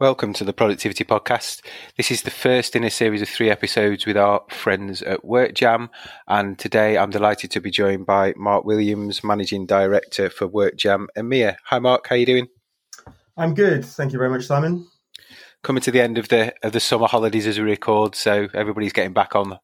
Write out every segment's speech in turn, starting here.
Welcome to the Productivity Podcast. This is the first in a series of three episodes with our friends at WorkJam. And today I'm delighted to be joined by Mark Williams, Managing Director for WorkJam EMEA. Hi, Mark. How are you doing? I'm good. Thank you very much, Simon. Coming to the end of the of the summer holidays as we record, so everybody's getting back on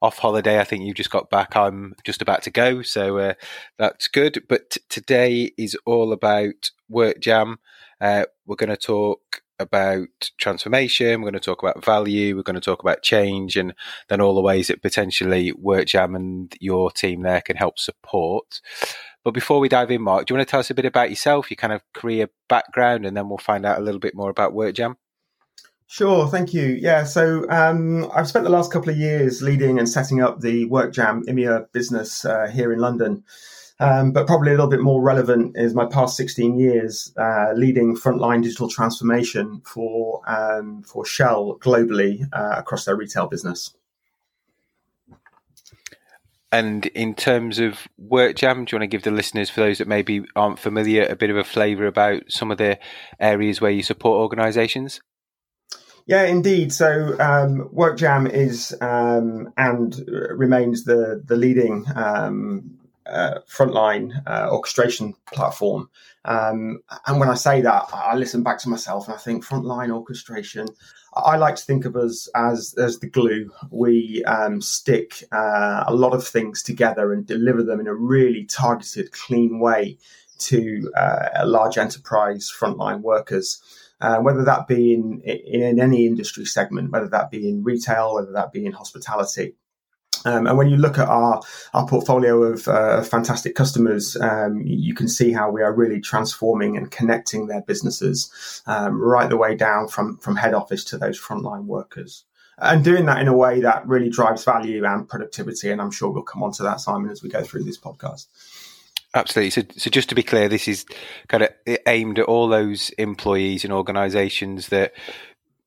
off holiday. I think you just got back. I'm just about to go, so uh, that's good. But today is all about WorkJam. Uh, we're going to talk about transformation. We're going to talk about value. We're going to talk about change, and then all the ways that potentially WorkJam and your team there can help support. But before we dive in, Mark, do you want to tell us a bit about yourself, your kind of career background, and then we'll find out a little bit more about WorkJam? Sure, thank you. Yeah, so um, I've spent the last couple of years leading and setting up the WorkJam EMEA business uh, here in London. Um, but probably a little bit more relevant is my past 16 years uh, leading frontline digital transformation for um, for Shell globally uh, across their retail business. And in terms of WorkJam, do you want to give the listeners, for those that maybe aren't familiar, a bit of a flavour about some of the areas where you support organisations? Yeah, indeed. So um, WorkJam is um, and remains the the leading um, uh, frontline uh, orchestration platform. Um, and when I say that, I listen back to myself and I think frontline orchestration. I like to think of us as as the glue. We um, stick uh, a lot of things together and deliver them in a really targeted, clean way to uh, large enterprise frontline workers. Uh, whether that be in, in, in any industry segment, whether that be in retail, whether that be in hospitality. Um, and when you look at our, our portfolio of uh, fantastic customers, um, you can see how we are really transforming and connecting their businesses um, right the way down from, from head office to those frontline workers. And doing that in a way that really drives value and productivity. And I'm sure we'll come on to that, Simon, as we go through this podcast. Absolutely. So, so just to be clear, this is kind of aimed at all those employees and organisations that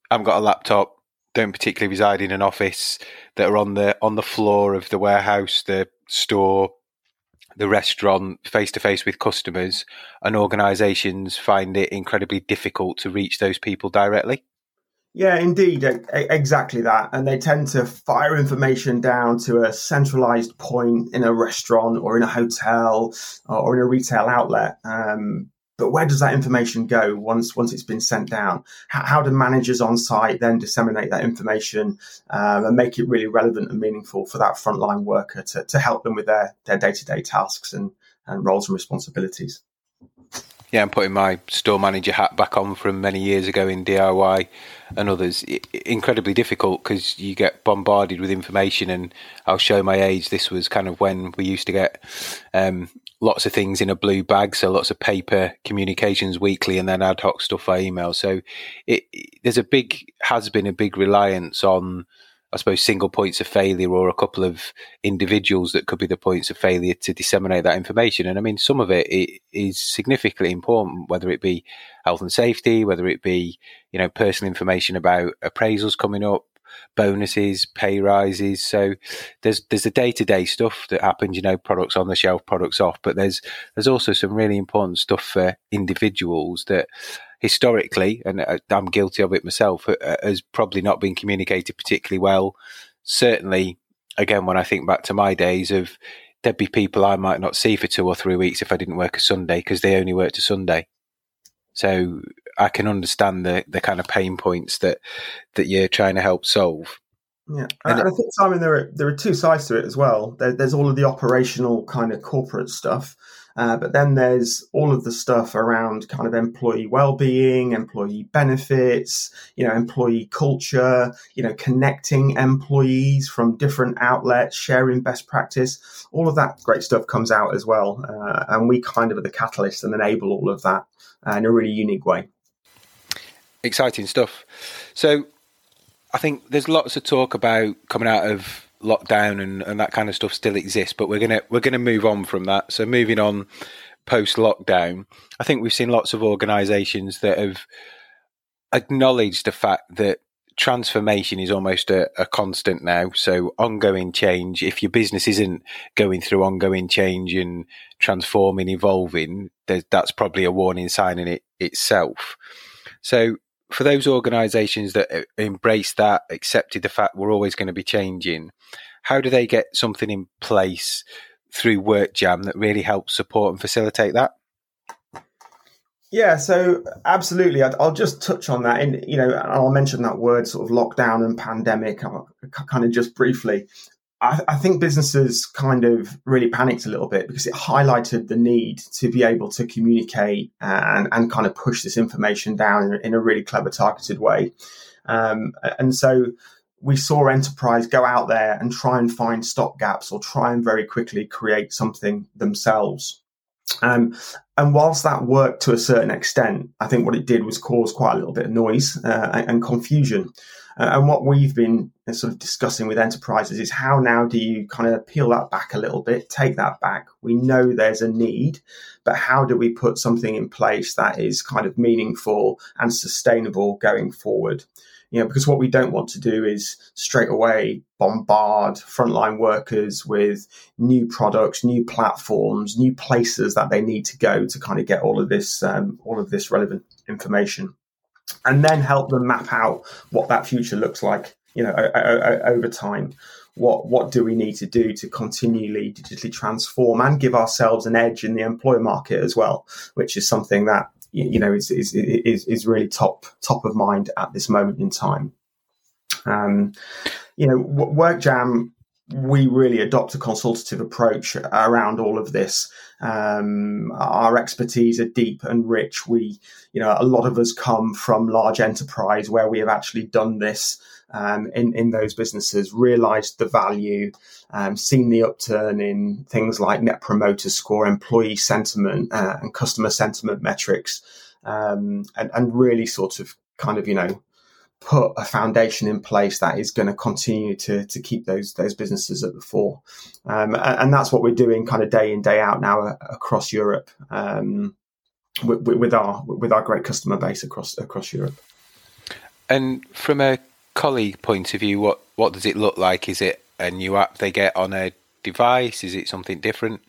haven't got a laptop, don't particularly reside in an office, that are on the on the floor of the warehouse, the store, the restaurant, face to face with customers, and organisations find it incredibly difficult to reach those people directly. Yeah, indeed, exactly that. And they tend to fire information down to a centralized point in a restaurant or in a hotel or in a retail outlet. Um, but where does that information go once once it's been sent down? How, how do managers on site then disseminate that information um, and make it really relevant and meaningful for that frontline worker to, to help them with their their day to day tasks and, and roles and responsibilities? Yeah, I'm putting my store manager hat back on from many years ago in DIY and others. Incredibly difficult because you get bombarded with information, and I'll show my age. This was kind of when we used to get um, lots of things in a blue bag, so lots of paper communications weekly, and then ad hoc stuff by email. So it, there's a big has been a big reliance on I suppose, single points of failure or a couple of individuals that could be the points of failure to disseminate that information. And I mean, some of it, it is significantly important, whether it be health and safety, whether it be, you know, personal information about appraisals coming up, bonuses, pay rises. So there's there's the day to day stuff that happens, you know, products on the shelf, products off, but there's there's also some really important stuff for individuals that historically, and uh, I'm guilty of it myself, uh, uh, has probably not been communicated particularly well. Certainly, again, when I think back to my days of there'd be people I might not see for two or three weeks if I didn't work a Sunday because they only worked a Sunday. So I can understand the the kind of pain points that that you're trying to help solve. Yeah, and, and I think Simon, there are there are two sides to it as well. There, there's all of the operational kind of corporate stuff, uh, but then there's all of the stuff around kind of employee well-being, employee benefits, you know, employee culture, you know, connecting employees from different outlets, sharing best practice. All of that great stuff comes out as well, uh, and we kind of are the catalyst and enable all of that Uh, in a really unique way. Exciting stuff. So, I think there's lots of talk about coming out of lockdown and, and that kind of stuff still exists, but we're gonna we're gonna move on from that. So moving on post lockdown, I think we've seen lots of organisations that have acknowledged the fact that transformation is almost a, a, constant now. So ongoing change. If your business isn't going through ongoing change and transforming, evolving, that's probably a warning sign in it itself. So for those organisations that uh, embrace that, accepted the fact we're always going to be changing, how do they get something in place through WorkJam that really helps support and facilitate that? Yeah, so absolutely. I'll just touch on that, and you know, I'll mention that word sort of lockdown and pandemic, kind of just briefly. I, I, think businesses kind of really panicked a little bit because it highlighted the need to be able to communicate and, and kind of push this information down in, in a really clever, targeted way. Um, and so we saw enterprise go out there and try and find stop gaps or try and very quickly create something themselves. Um, and whilst that worked to a certain extent, I think what it did was cause quite a little bit of noise uh, and, and confusion. Uh, and what we've been uh, sort of discussing with enterprises is how now do you kind of peel that back a little bit, take that back. We know there's a need, but how do we put something in place that is kind of meaningful and sustainable going forward? You know, because what we don't want to do is straight away bombard frontline workers with new products, new platforms, new places that they need to go to kind of get all of this, um, all of this relevant information and then help them map out what that future looks like you know over time. What what do we need to do to continually digitally transform and give ourselves an edge in the employer market as well which is something that you know is is is, is really top top of mind at this moment in time. Um, you know workjam we really adopt a consultative approach around all of this. Um, our expertise are deep and rich. We, you know, a lot of us come from large enterprise where we have actually done this um, in in those businesses, realised the value, um, seen the upturn in things like net promoter score, employee sentiment, uh, and customer sentiment metrics, um, and and really sort of kind of you know put a foundation in place that is going to continue to to keep those those businesses at the fore, um, and, and, that's what we're doing kind of day in day out now uh, across Europe um, with, with, our with our great customer base across across Europe. And from a colleague point of view, what what does it look like? Is it a new app they get on a device? Is it something different?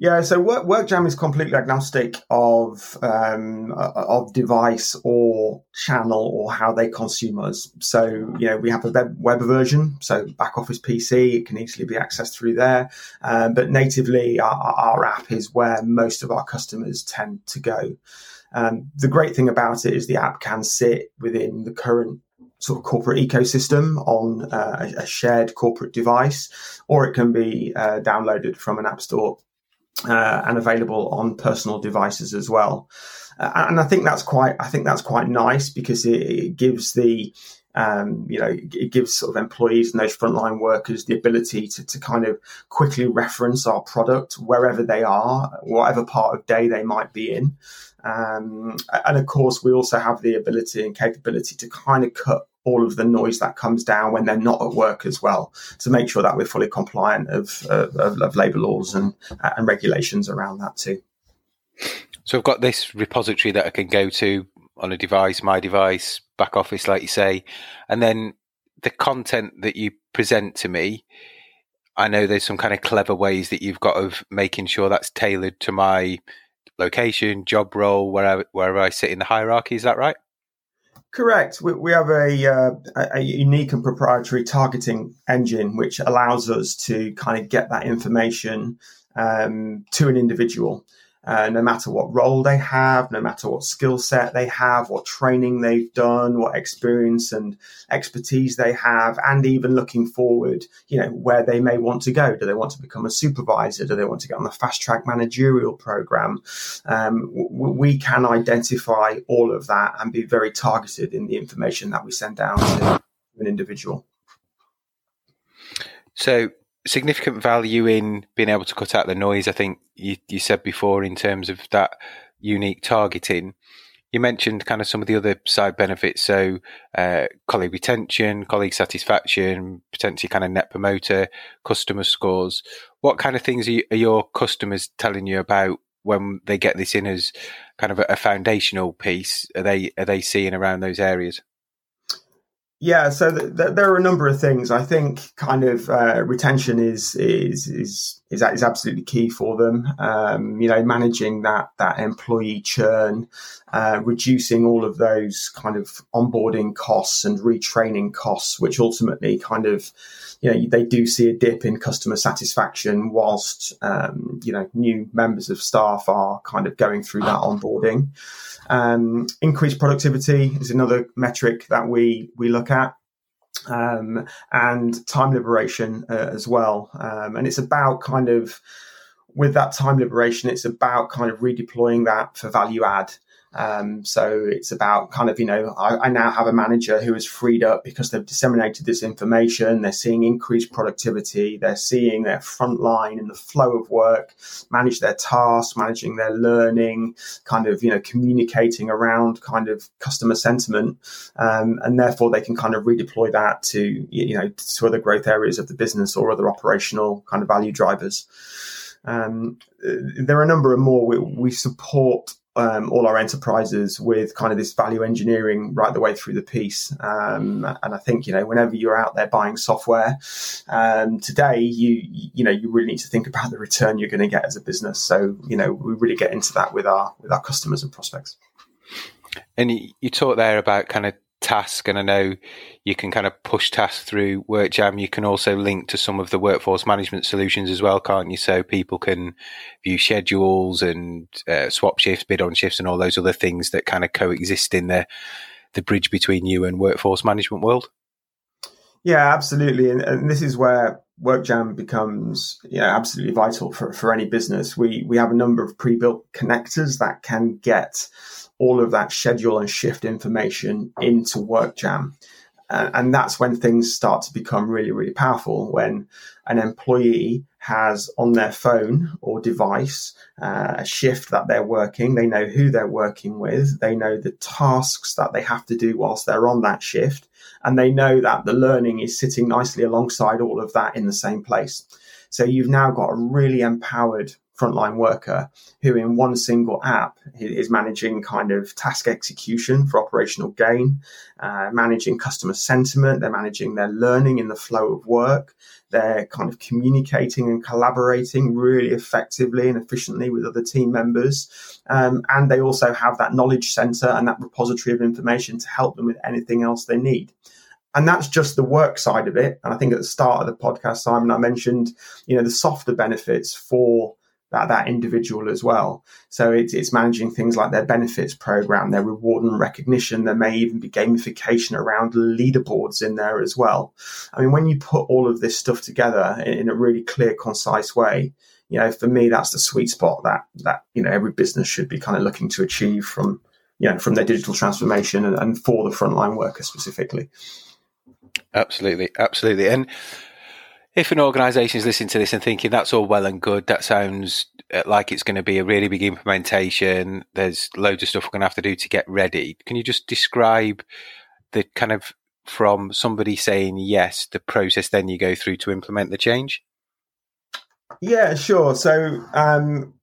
Yeah, so Work, WorkJam is completely agnostic of um, of device or channel or how they consume us. So you know we have a web, web version, so back office PC, it can easily be accessed through there. Um, but natively, our, our, app is where most of our customers tend to go. Um, the great thing about it is the app can sit within the current sort of corporate ecosystem on uh, a shared corporate device, or it can be uh, downloaded from an app store uh, and available on personal devices as well. Uh, and I think that's quite, I think that's quite nice because it, it gives the, um, you know, it gives sort of employees and those frontline workers the ability to, to kind of quickly reference our product wherever they are, whatever part of day they might be in. Um, and of course, we also have the ability and capability to kind of cut all of the noise that comes down when they're not at work as well to make sure that we're fully compliant of, uh, of, of labour laws and, uh, and regulations around that too. So I've got this repository that I can go to on a device, my device, back office, like you say, and then the content that you present to me. I know there's some kind of clever ways that you've got of making sure that's tailored to my location, job role, wherever wherever I sit in the hierarchy. Is that right? Correct. We, we have a, uh, a unique and proprietary targeting engine which allows us to kind of get that information um, to an individual uh, no matter what role they have, no matter what skill set they have, what training they've done, what experience and expertise they have, and even looking forward, you know, where they may want to go. Do they want to become a supervisor? Do they want to get on the fast track managerial program? Um, w- we can identify all of that and be very targeted in the information that we send out to an individual. So significant value in being able to cut out the noise. I think you, you said before in terms of that unique targeting. You mentioned kind of some of the other side benefits, so uh, colleague retention, colleague satisfaction, potentially kind of net promoter, customer scores. What kind of things are, you, are your customers telling you about when they get this in as kind of a, a foundational piece? Are they are they seeing around those areas? Yeah, so th- th- there are a number of things. I think kind of uh, retention is is is is is absolutely key for them. Um, you know, managing that that employee churn, uh, reducing all of those kind of onboarding costs and retraining costs, which ultimately kind of you know they do see a dip in customer satisfaction whilst um, you know new members of staff are kind of going through that onboarding. Um, increased productivity is another metric that we we look at um, and time liberation uh, as well. Um, and it's about kind of with that time liberation, it's about kind of redeploying that for value add. Um, so it's about kind of, you know, I, I, now have a manager who is freed up because they've disseminated this information. They're seeing increased productivity. They're seeing their front line and the flow of work, manage their tasks, managing their learning, kind of, you know, communicating around kind of customer sentiment. Um, and therefore they can kind of redeploy that to, you know, to other growth areas of the business or other operational kind of value drivers. Um, there are a number of more. We, we support um, all our enterprises with kind of this value engineering right the way through the piece. Um, and I think you know whenever you're out there buying software um, today, you you know you really need to think about the return you're going to get as a business. So you know we really get into that with our with our customers and prospects. And you, you talk there about kind of task and I know you can kind of push tasks through WorkJam. You can also link to some of the workforce management solutions as well, can't you? So people can view schedules and uh, swap shifts, bid on shifts and all those other things that kind of coexist in the, the bridge between you and workforce management world. Yeah, absolutely. And, and this is where WorkJam becomes you know, absolutely vital for, for any business. We, we have a number of pre-built connectors that can get all of that schedule and shift information into WorkJam. Uh, and that's when things start to become really, really powerful. When an employee has on their phone or device uh, a shift that they're working, they know who they're working with, they know the tasks that they have to do whilst they're on that shift, and they know that the learning is sitting nicely alongside all of that in the same place. So you've now got a really empowered frontline worker who in one single app is managing kind of task execution for operational gain, uh, managing customer sentiment, they're managing their learning in the flow of work, they're kind of communicating and collaborating really effectively and efficiently with other team members. Um, and they also have that knowledge center and that repository of information to help them with anything else they need and that's just the work side of it. And I think at the start of the podcast, Simon, I mentioned, you know, the softer benefits for that, that individual as well. So it's, it's managing things like their benefits program, their reward and recognition. There may even be gamification around leaderboards in there as well. I mean, when you put all of this stuff together in, in a really clear, concise way, you know, for me, that's the sweet spot that, that, you know, every business should be kind of looking to achieve from, you know, from their digital transformation and, and for the frontline worker specifically. Absolutely. Absolutely. And, if an organisation is listening to this and thinking that's all well and good, that sounds uh, like it's going to be a really big implementation. There's loads of stuff we're going to have to do to get ready. Can you just describe the kind of from somebody saying yes, the process then you go through to implement the change? Yeah, sure. So um,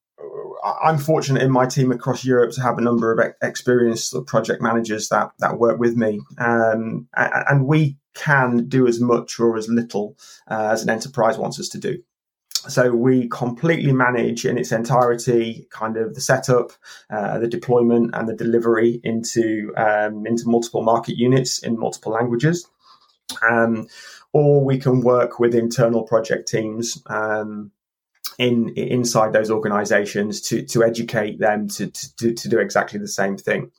I'm fortunate in my team across Europe to have a number of experienced project managers that that work with me, um, and we can do as much or as little uh, as an enterprise wants us to do. So we completely manage in its entirety, kind of the setup, uh, the deployment, and the delivery into um, into multiple market units in multiple languages. Um, or we can work with internal project teams um, in inside those organizations to to educate them to, to to do exactly the same thing.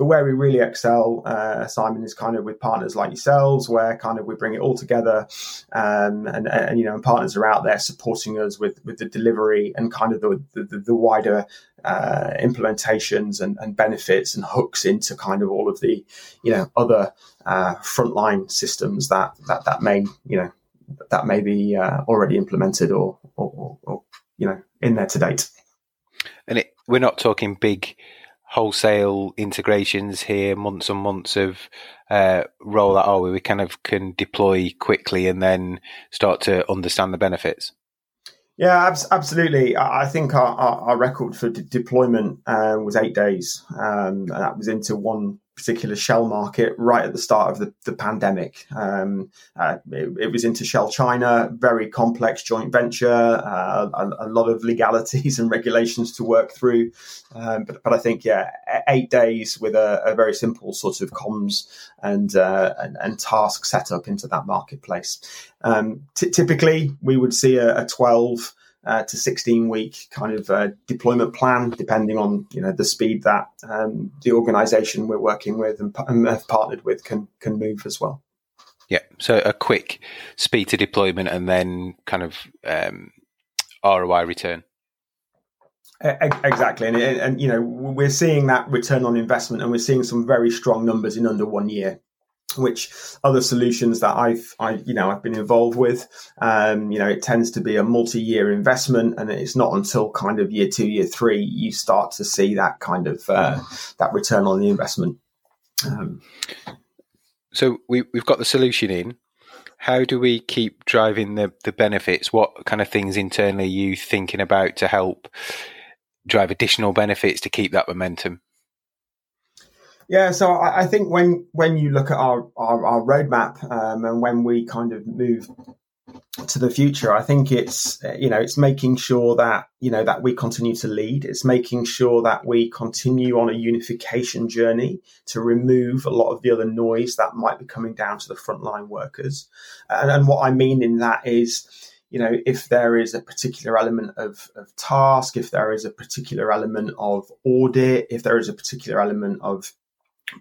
But where we really excel, uh, Simon, is kind of with partners like yourselves, where kind of we bring it all together, um, and, and you know, and partners are out there supporting us with with the delivery and kind of the the, the wider uh, implementations and, and, benefits and hooks into kind of all of the you know other uh, frontline systems that that that may you know that may be uh, already implemented or, or, or, you know in there to date. And it, we're not talking big wholesale integrations here, months and months of uh, rollout. Oh, we We kind of can deploy quickly and then start to understand the benefits. Yeah, absolutely. I think our, our, our record for de- deployment uh, was eight days. Um, and that was into one particular shell market right at the start of the, the pandemic. Um, uh, it, it, was into Shell China, very complex joint venture, uh, a, a, lot of legalities and regulations to work through. Um, but, but I think, yeah, eight days with a, a very simple sort of comms and, uh, and, and, task setup into that marketplace. Um, t- typically, we would see a, a 12 uh, to 16 week kind of uh, deployment plan, depending on you know the speed that um, the organisation we're working with and, and, have partnered with can can move as well. Yeah, so a quick speed to deployment and then kind of um, ROI return. Exactly, and, and you know we're seeing that return on investment, and we're seeing some very strong numbers in under one year which other solutions that I've, I, you know, I've been involved with, um, you know, it tends to be a multi-year investment, and it's not until kind of year two, year three, you start to see that kind of uh, that return on the investment. Um, so we, we've got the solution in. How do we keep driving the the benefits? What kind of things internally are you thinking about to help drive additional benefits to keep that momentum? Yeah, so I, I, think when when you look at our our, our roadmap um, and when we kind of move to the future, I think it's you know it's making sure that you know that we continue to lead. It's making sure that we continue on a unification journey to remove a lot of the other noise that might be coming down to the frontline workers. And, and what I mean in that is you know, if there is a particular element of, of task, if there is a particular element of audit, if there is a particular element of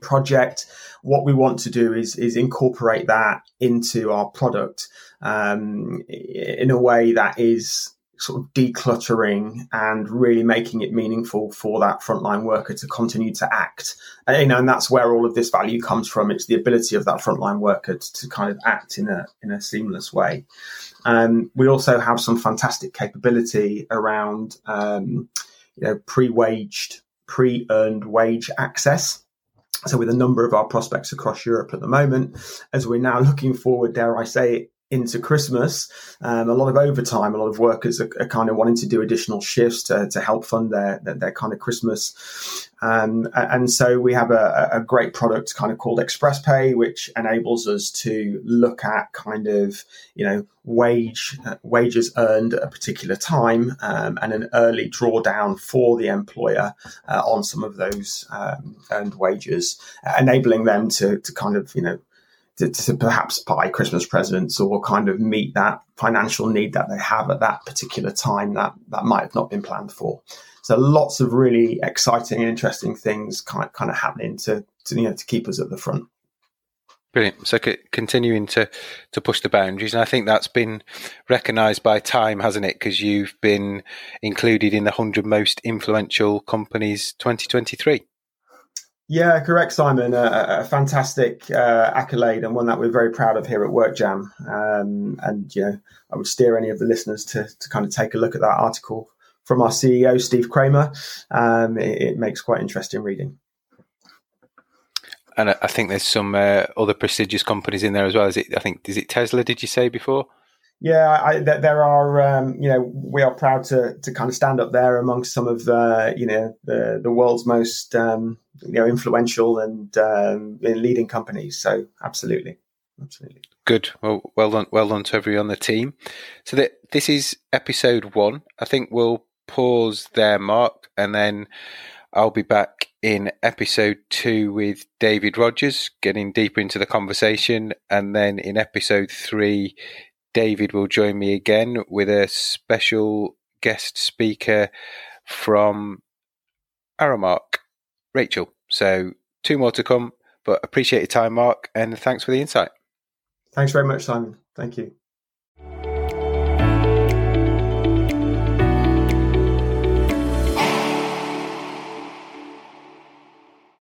project. What we want to do is is incorporate that into our product um, in a way that is sort of decluttering and really making it meaningful for that frontline worker to continue to act. And, you know, and that's where all of this value comes from. It's the ability of that frontline worker to, to kind of act in a in a seamless way. Um, we also have some fantastic capability around um, you know pre-waged, pre-earned wage access. So, with a number of our prospects across Europe at the moment, as we're now looking forward, dare I say, into Christmas, um, a lot of overtime, a lot of workers are, are, kind of wanting to do additional shifts to, to help fund their, their, their kind of Christmas. Um, and so we have a, a, great product kind of called Express Pay, which enables us to look at kind of, you know, wage uh, wages earned at a particular time um, and an early drawdown for the employer uh, on some of those um, earned wages, enabling them to, to kind of, you know, to, to, perhaps buy Christmas presents or kind of meet that financial need that they have at that particular time that, that might have not been planned for. So lots of really exciting and interesting things kind of, kind of happening to, to you know to keep us at the front. Brilliant. So continuing to to push the boundaries, and I think that's been recognised by Time, hasn't it? Because you've been included in the hundred most influential companies 2023. Yeah, correct, Simon. a fantastic uh, accolade and one that we're very proud of here at WorkJam. Um, and you know, I would steer any of the listeners to to kind of take a look at that article from our CEO Steve Kramer. Um, it, it, makes quite interesting reading. And I think there's some uh, other prestigious companies in there as well. Is it? I think is it Tesla? Did you say before? Yeah, I, there are. Um, you know, we are proud to to kind of stand up there amongst some of the you know the the world's most um, you know influential and um, leading companies. So absolutely, absolutely. Good. Well, well done. Well done to everyone on the team. So that this is episode one. I think we'll pause there, Mark, and then I'll be back in episode two with David Rogers, getting deeper into the conversation, and then in episode three David will join me again with a special guest speaker from Aramark, Rachel. So, two more to come, but appreciate your time, Mark, and thanks for the insight. Thanks very much, Simon. Thank you.